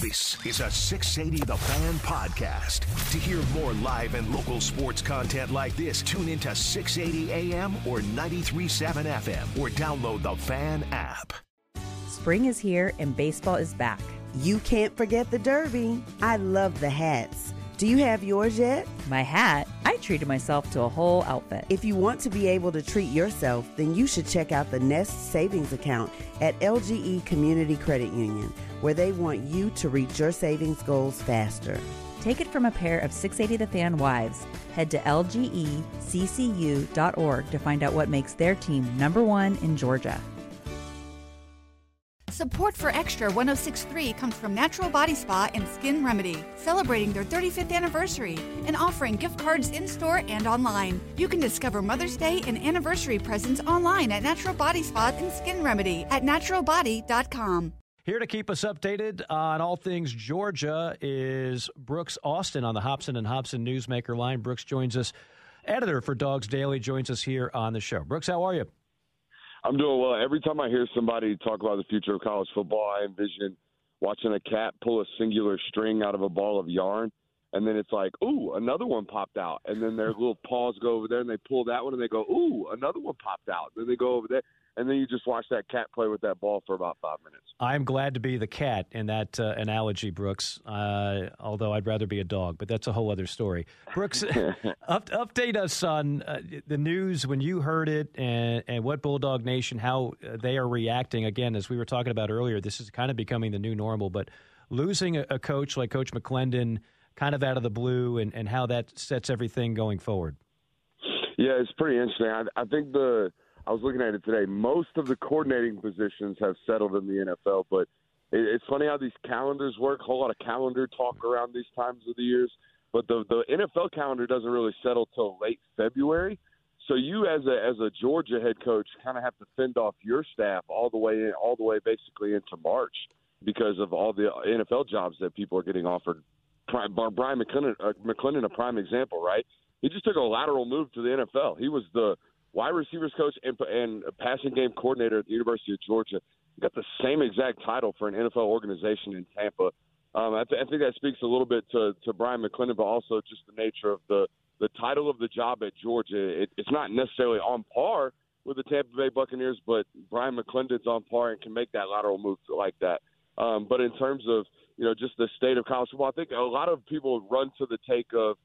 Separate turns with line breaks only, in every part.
This is a 680 The Fan podcast. To hear more live and local sports content like this, tune into 680 AM or 93.7 FM or download the Fan app.
Spring is here and baseball is back.
You can't forget the Derby. I love the hats. Do you have yours yet?
My hat? I treated myself to a whole outfit.
If you want to be able to treat yourself, then you should check out the Nest Savings Account at LGE Community Credit Union, where they want you to reach your savings goals faster.
Take it from a pair of 680 The Fan wives. Head to lgeccu.org to find out what makes their team number one in Georgia.
Support for Extra 1063 comes from Natural Body Spa and Skin Remedy, celebrating their 35th anniversary and offering gift cards in store and online. You can discover Mother's Day and anniversary presents online at Natural Body Spa and Skin Remedy at naturalbody.com.
Here to keep us updated on all things Georgia is Brooks Austin on the Hobson and Hobson Newsmaker line. Brooks joins us, editor for Dawgs Daily, joins us here on the show. Brooks, how are you?
I'm doing well. Every time I hear somebody talk about the future of college football, I envision watching a cat pull a singular string out of a ball of yarn, and then it's like, ooh, another one popped out, and then their little paws go over there and they pull that one, and they go, ooh, another one popped out. Then they go over there, and then you just watch that cat play with that ball for about five minutes.
I'm glad to be the cat in that uh, analogy, Brooks. Uh, although I'd rather be a dog, but that's a whole other story. Brooks, up, update us on uh, the news when you heard it, and, and what Bulldog Nation, how they are reacting. Again, as we were talking about earlier, this is kind of becoming the new normal. But losing a, a coach like Coach McClendon, kind of out of the blue, and, and how that sets everything going forward.
Yeah, it's pretty interesting. I, I think the I was looking at it today. Most of the coordinating positions have settled in the NFL, but it, it's funny how these calendars work. A whole lot of calendar talk around these times of the years, but the the NFL calendar doesn't really settle till late February. So you, as a as a Georgia head coach, kind of have to fend off your staff all the way in, all the way basically into March because of all the NFL jobs that people are getting offered. Bryan McClendon, uh, McClendon, a prime example, right? He just took a lateral move to the NFL. He was the wide receivers coach and, and passing game coordinator at the University of Georgia. He got the same exact title for an NFL organization in Tampa. Um, I, th- I think that speaks a little bit to, to Bryan McClendon, but also just the nature of the the title of the job at Georgia. It, it's not necessarily on par with the Tampa Bay Buccaneers, but Bryan McClendon's on par and can make that lateral move like that. Um, but in terms of you know just the state of college football, I think a lot of people run to the take of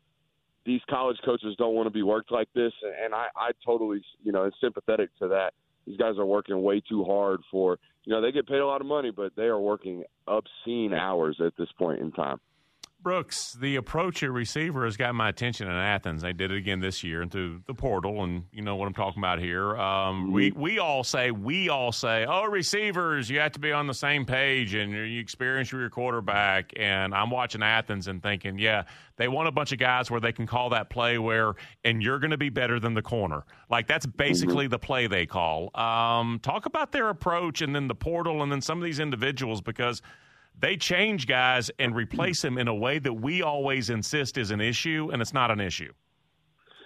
these college coaches don't want to be worked like this, and I, I totally, you know, am sympathetic to that. These guys are working way too hard for, you know, they get paid a lot of money, but they are working obscene hours at this point in time.
Brooks, the approach at receiver has got my attention in Athens. They did it again this year and through the portal, and you know what I'm talking about here. Um, we mm-hmm. we all say we all say, oh, receivers, you have to be on the same page, and you experience your quarterback. And I'm watching Athens and thinking, yeah, they want a bunch of guys where they can call that play where, and you're going to be better than the corner. Like that's basically mm-hmm. the play they call. Um, talk about their approach, and then the portal, and then some of these individuals because they change guys and replace them in a way that we always insist is an issue, and it's not an issue.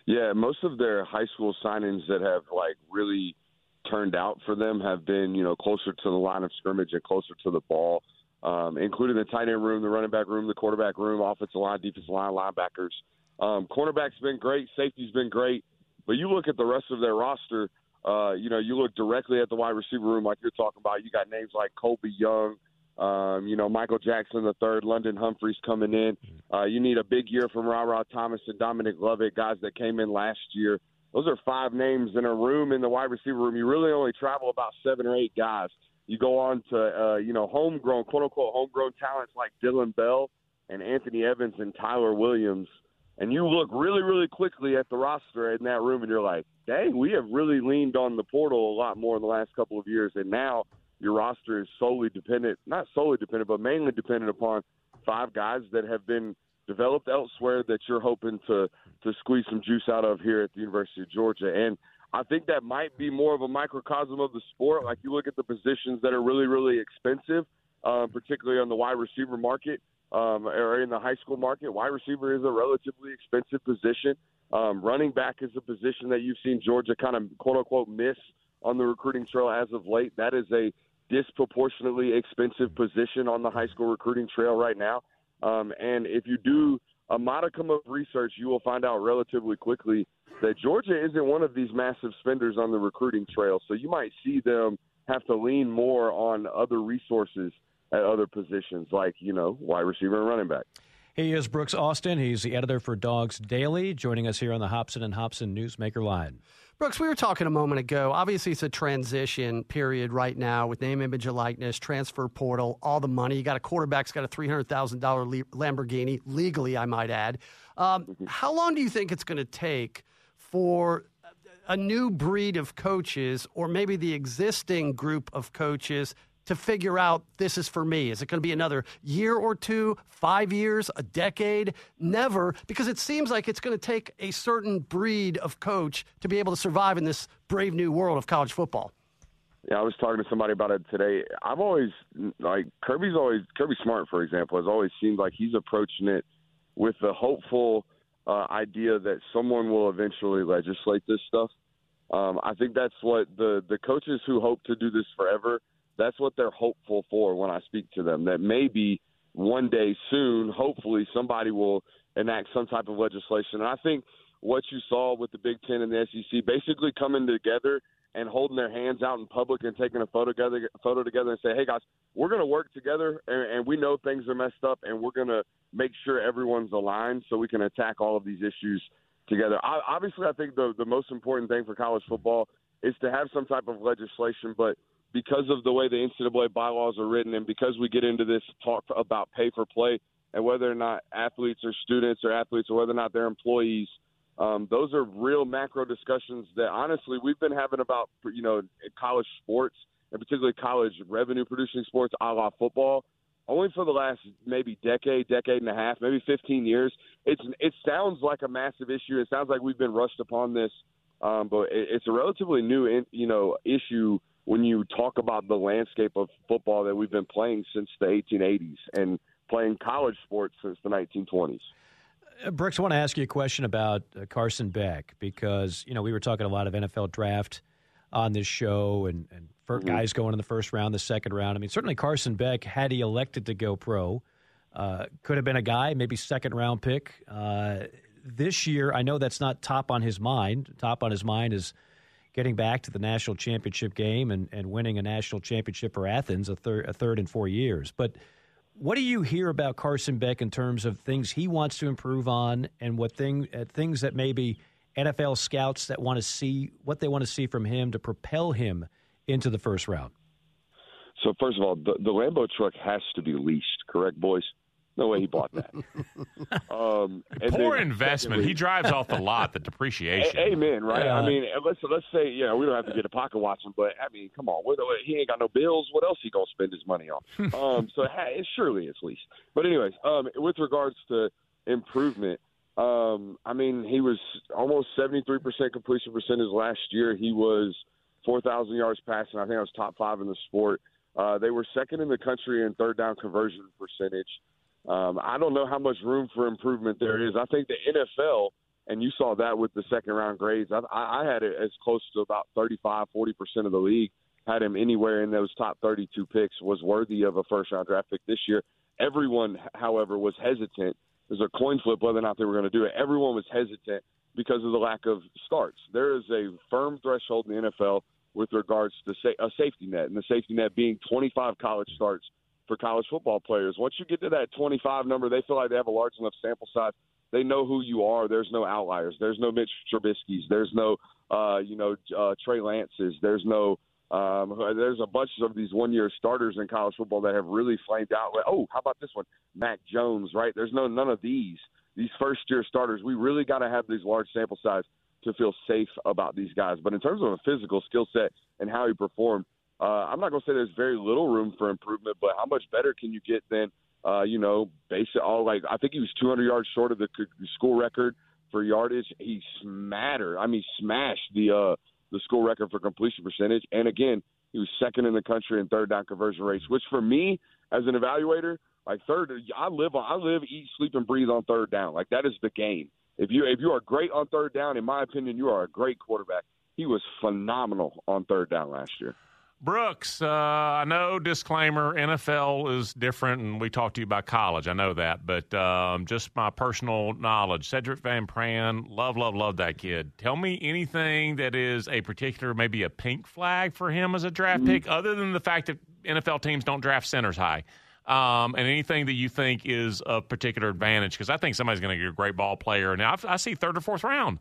Yeah, most of their high school signings that have like really turned out for them have been, you know, closer to the line of scrimmage and closer to the ball, um, including the tight end room, the running back room, the quarterback room, offensive line, defensive line, linebackers. Um, cornerback's been great, safety's been great, but you look at the rest of their roster. Uh, you know, you look directly at the wide receiver room, like you're talking about. You got names like Colbie Young, um, you know, Michael Jackson the third, London Humphreys coming in. Uh, you need a big year from RaRa Thomas and Dominic Lovett, guys that came in last year. Those are five names in a room in the wide receiver room. You really only travel about seven or eight guys. You go on to, uh, you know, homegrown, quote unquote, homegrown talents like Dylan Bell and Anthony Evans and Tyler Williams. And you look really, really quickly at the roster in that room and you're like, dang, we have really leaned on the portal a lot more in the last couple of years. And now – your roster is solely dependent, not solely dependent, but mainly dependent upon five guys that have been developed elsewhere that you're hoping to to squeeze some juice out of here at the University of Georgia. And I think that might be more of a microcosm of the sport. Like you look at the positions that are really, really expensive, um, particularly on the wide receiver market um, or in the high school market. Wide receiver is a relatively expensive position. Um, running back is a position that you've seen Georgia kind of quote unquote miss on the recruiting trail as of late. That is a disproportionately expensive position on the high school recruiting trail right now. Um, and if you do a modicum of research, you will find out relatively quickly that Georgia isn't one of these massive spenders on the recruiting trail. So you might see them have to lean more on other resources at other positions, like, you know, wide receiver and running back.
He is Brooks Austin. He's the editor for Dawgs Daily, joining us here on the Hobson and Hobson Newsmaker line.
Brooks, we were talking a moment ago. Obviously, it's a transition period right now with name, image, and likeness, transfer portal, all the money. You got a quarterback's got a three hundred thousand dollar Lamborghini legally, I might add. Um, mm-hmm. how long do you think it's going to take for a new breed of coaches, or maybe the existing group of coaches, to figure out this is for me? Is it going to be another year or two, five years, a decade? Never, because it seems like it's going to take a certain breed of coach to be able to survive in this brave new world of college football.
Yeah, I was talking to somebody about it today. I've always like Kirby's always Kirby Smart, for example, has always seemed like he's approaching it with the hopeful uh, idea that someone will eventually legislate this stuff. Um, I think that's what the the coaches who hope to do this forever that's what they're hopeful for when I speak to them. That maybe one day soon, hopefully, somebody will enact some type of legislation. And I think what you saw with the Big Ten and the SEC basically coming together and holding their hands out in public and taking a photo together, photo together and say, "Hey guys, we're going to work together, and, and we know things are messed up, and we're going to make sure everyone's aligned so we can attack all of these issues together." I, obviously, I think the the most important thing for college football is to have some type of legislation, but because of the way the NCAA bylaws are written, and because we get into this talk about pay for play and whether or not athletes are students or athletes or whether or not they're employees, um, those are real macro discussions that honestly we've been having about you know college sports and particularly college revenue producing sports, a la football. Only for the last maybe decade, decade and a half, maybe 15 years. It's it sounds like a massive issue. It sounds like we've been rushed upon this, um, but it, it's a relatively new, in, you know, issue when you talk about the landscape of football that we've been playing since the 1880s and playing college sports since the 1920s.
Uh, Brooks, I want to ask you a question about uh, Carson Beck because you know we were talking a lot of NFL draft on this show and, and mm-hmm. guys going in the first round, the second round. I mean, certainly Carson Beck, had he elected to go pro, uh, could have been a guy, maybe second round pick. Uh, this year, I know that's not top on his mind. Top on his mind is getting back to the national championship game and, and winning a national championship for Athens a, thir- a third in four years. But what do you hear about Carson Beck in terms of things he wants to improve on and what thing, uh, things that maybe NFL scouts that want to see what they want to see from him to propel him into the first round?
So first of all, the, the Lambo truck has to be leased, correct, boys? No way he bought that.
um, Poor investment. Secondly, he drives off the lot. The depreciation.
A- amen. Right. Yeah. I mean, let's let's say you know we don't have to get a pocket watching, but I mean, come on, he ain't got no bills. What else he gonna spend his money on? um, so it surely it's least. But anyways, um, with regards to improvement, um, I mean, he was almost seventy three percent completion percentage last year. He was four thousand yards passing. I think I was top five in the sport. Uh, they were second in the country in third down conversion percentage. Um, I don't know how much room for improvement there is. I think the NFL, and you saw that with the second round grades, I, I had it as close to about 35, 40% of the league had him anywhere in those top 32 picks was worthy of a first round draft pick this year. Everyone, however, was hesitant. It was a coin flip whether or not they were going to do it. Everyone was hesitant because of the lack of starts. There is a firm threshold in the NFL with regards to a safety net, and the safety net being 25 college starts for college football players. Once you get to that 25 number, they feel like they have a large enough sample size. They know who you are. There's no outliers. There's no Mitch Trubisky's. There's no, uh, you know, uh, Trey Lance's. There's no. Um, there's a bunch of these one-year starters in college football that have really flamed out. Like, oh, how about this one, Mac Jones? Right? There's no none of these. These first-year starters. We really got to have these large sample size to feel safe about these guys. But in terms of a physical skill set and how he performed, uh, I'm not going to say there's very little room for improvement, but how much better can you get than Uh, you know, basically all like I think he was 200 yards short of the school record for yardage. He smattered, I mean, smashed the uh, the school record for completion percentage. And again, he was second in the country in third down conversion rates, which for me as an evaluator, like third, I live on, I live, eat, sleep, and breathe on third down. Like that is the game. If you if you are great on third down, in my opinion, you are a great quarterback. He was phenomenal on third down last year.
Brooks, uh, I know disclaimer NFL is different, and we talked to you about college. I know that, but um, just my personal knowledge Sedrick Van Pran, love, love, love that kid. Tell me anything that is a particular, maybe a pink flag for him as a draft mm-hmm. pick, other than the fact that NFL teams don't draft centers high. Um, and anything that you think is a particular advantage, because I think somebody's going to get a great ball player. Now, I see third or fourth round.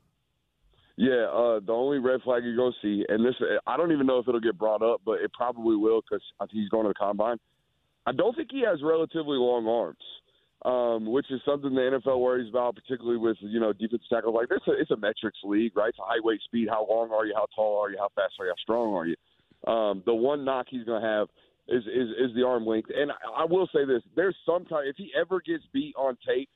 Yeah, uh, the only red flag going to see, and this, I don't even know if it'll get brought up, but it probably will because he's going to the combine. I don't think he has relatively long arms, um, which is something the NFL worries about, particularly with you know defense tackles. Like this, it's a metrics league, right? It's height, weight, speed. How long are you? How tall are you? How fast are you? How strong are you? Um, the one knock he's to have is, is is the arm length. And I, I will say this: there's sometimes if he ever gets beat on tape,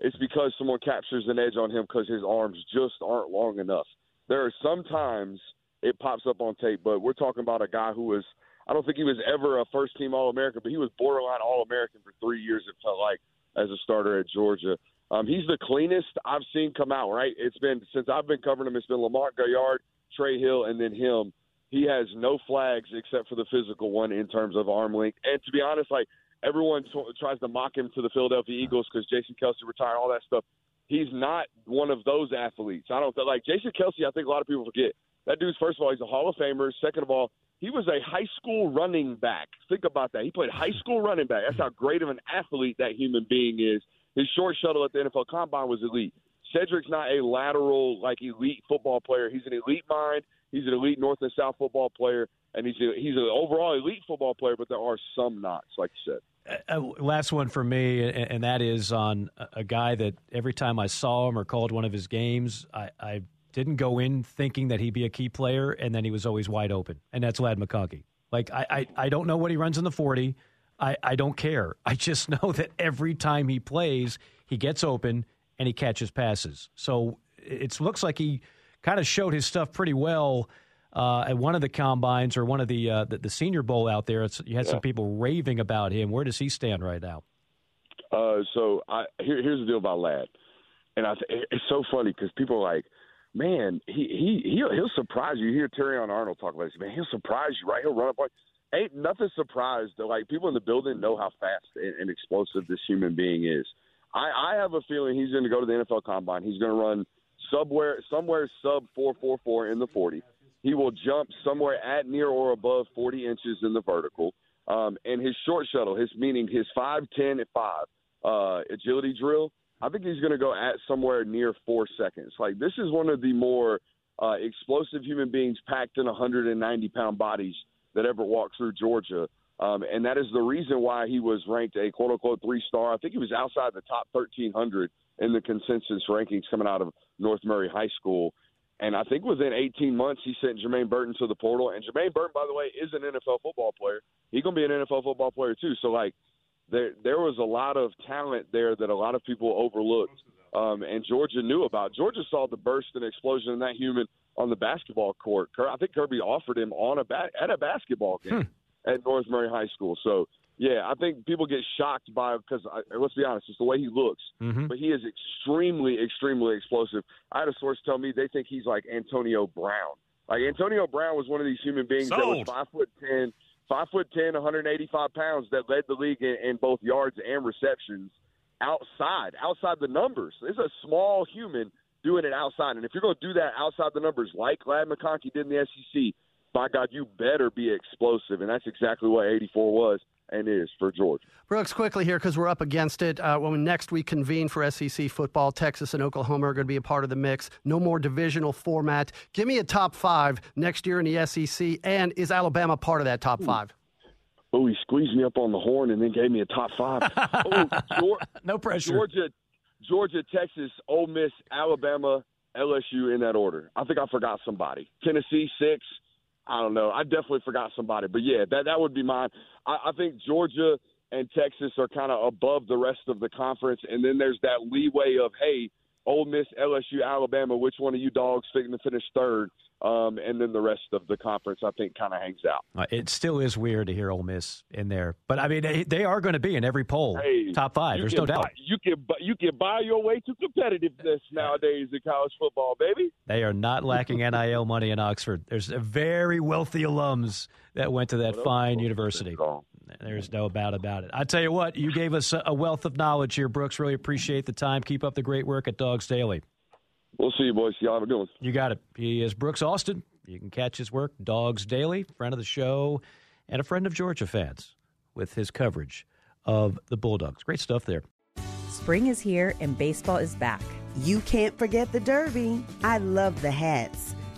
it's because someone captures an edge on him because his arms just aren't long enough. There are sometimes it pops up on tape, but we're talking about a guy who was I don't think he was ever a first team All American, but he was borderline All American for three years. It felt like as a starter at Georgia. Um, he's the cleanest I've seen come out. Right, it's been since I've been covering him. It's been Lamont Gaillard, Trey Hill, and then him. He has no flags except for the physical one in terms of arm length. And to be honest, like everyone t- tries to mock him to the Philadelphia Eagles because Jason Kelce retired, all that stuff. He's not one of those athletes. I don't like Jason Kelce. I think a lot of people forget that dude's first of all he's a Hall of Famer. Second of all, he was a high school running back. Think about that. He played high school running back. That's how great of an athlete that human being is. His short shuttle at the NFL Combine was elite. Sedrick's not a lateral like elite football player. He's an elite mind. He's an elite North and South football player, and he's a, he's an overall elite football player. But there are some knots, like you said.
Uh, uh last one for me, and that is on a guy that every time I saw him or called one of his games, I, I didn't go in thinking that he'd be a key player, and then he was always wide open, and that's Ladd McConkey. Like I, I, I don't know what he runs in the forty. I, I don't care. I just know that every time he plays, he gets open and he catches passes. So it looks like he kind of showed his stuff pretty well uh, at one of the combines or one of the uh, the, the, Senior Bowl out there. It's, you had yeah. some people raving about him. Where does he stand right now?
Uh, so I, here, here's the deal about Ladd, and I th- it's so funny because people are like, man, he he he'll, he'll surprise you. You hear Terrion Arnold talk about this, man. He'll surprise you, right? He'll run up. Like, ain't nothing surprised. That, like people in the building know how fast and, and explosive this human being is. I, I have a feeling he's going to go to the NFL Combine. He's going to run somewhere somewhere sub 444 in the 40. He will jump somewhere at near or above 40 inches in the vertical. Um, and his short shuttle, his meaning his 5, 10, and 5 uh, agility drill, I think he's going to go at somewhere near four seconds. Like this is one of the more uh, explosive human beings packed in 190 pound bodies that ever walked through Georgia. Um, and that is the reason why he was ranked a quote unquote three star. I think he was outside the top 1,300 in the consensus rankings coming out of North Murray High School. And I think within 18 months, he sent Jermaine Burton to the portal. And Jermaine Burton, by the way, is an NFL football player. He's going to be an NFL football player, too. So, like, there there was a lot of talent there that a lot of people overlooked. Um, and Georgia knew about. Georgia saw the burst and explosion in that human on the basketball court. I think Kirby offered him on a ba- at a basketball game hmm. at North Murray High School. So yeah, I think people get shocked by because let's be honest, it's the way he looks. Mm-hmm. But he is extremely, extremely explosive. I had a source tell me they think he's like Antonio Brown. Like Antonio Brown was one of these human beings Sold. that was five foot ten, five foot ten, 185 pounds that led the league in, in both yards and receptions outside, outside the numbers. It's a small human doing it outside, and if you're going to do that outside the numbers, like Ladd McConkey did in the SEC, by God, you better be explosive, and that's exactly what 84 was and is for Georgia.
Brooks, quickly here because we're up against it. Uh, when next we convene for SEC football, Texas and Oklahoma are going to be a part of the mix. No more divisional format. Give me a top five next year in the SEC, and is Alabama part of that top five?
Oh, he squeezed me up on the horn and then gave me a top five. oh,
Georgia, no pressure.
Georgia, Georgia, Texas, Ole Miss, Alabama, LSU in that order. I think I forgot somebody. Tennessee six. I don't know. I definitely forgot somebody, but yeah, that that would be mine. I, I think Georgia, and Texas are kind of above the rest of the conference. And then there's that leeway of, hey, Ole Miss, LSU, Alabama, which one of you dogs fitting to finish third? Um, and then the rest of the conference, I think, kind of hangs out.
Uh, it still is weird to hear Ole Miss in there, but I mean, they, they are going to be in every poll,
hey,
top five. There's no doubt.
You can you can buy your way to competitiveness nowadays in college football, baby.
They are not lacking NIL money in Oxford. There's very wealthy alums that went to that well, fine university. There's no doubt about it. I tell you what, you gave us a wealth of knowledge here, Brooks. Really appreciate the time. Keep up the great work at Dawgs Daily.
We'll see you, boys. Y'all have a good one.
You got it. He is Brooks Austin. You can catch his work, Dawgs Daily, friend of the show, and a friend of Georgia fans with his coverage of the Bulldogs. Great stuff there.
Spring is here and baseball is back.
You can't forget the Derby. I love the hats.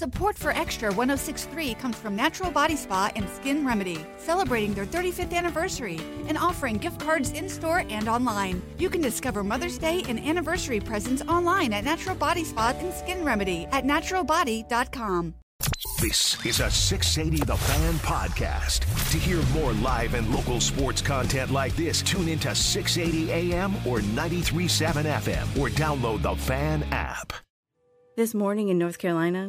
Support for Extra 1063 comes from Natural Body Spa and Skin Remedy, celebrating their 35th anniversary and offering gift cards in store and online. You can discover Mother's Day and anniversary presents online at Natural Body Spa and Skin Remedy at naturalbody.com.
This is a 680 The Fan podcast. To hear more live and local sports content like this, tune into 680 AM or 93.7 FM or download the Fan app.
This morning in North Carolina,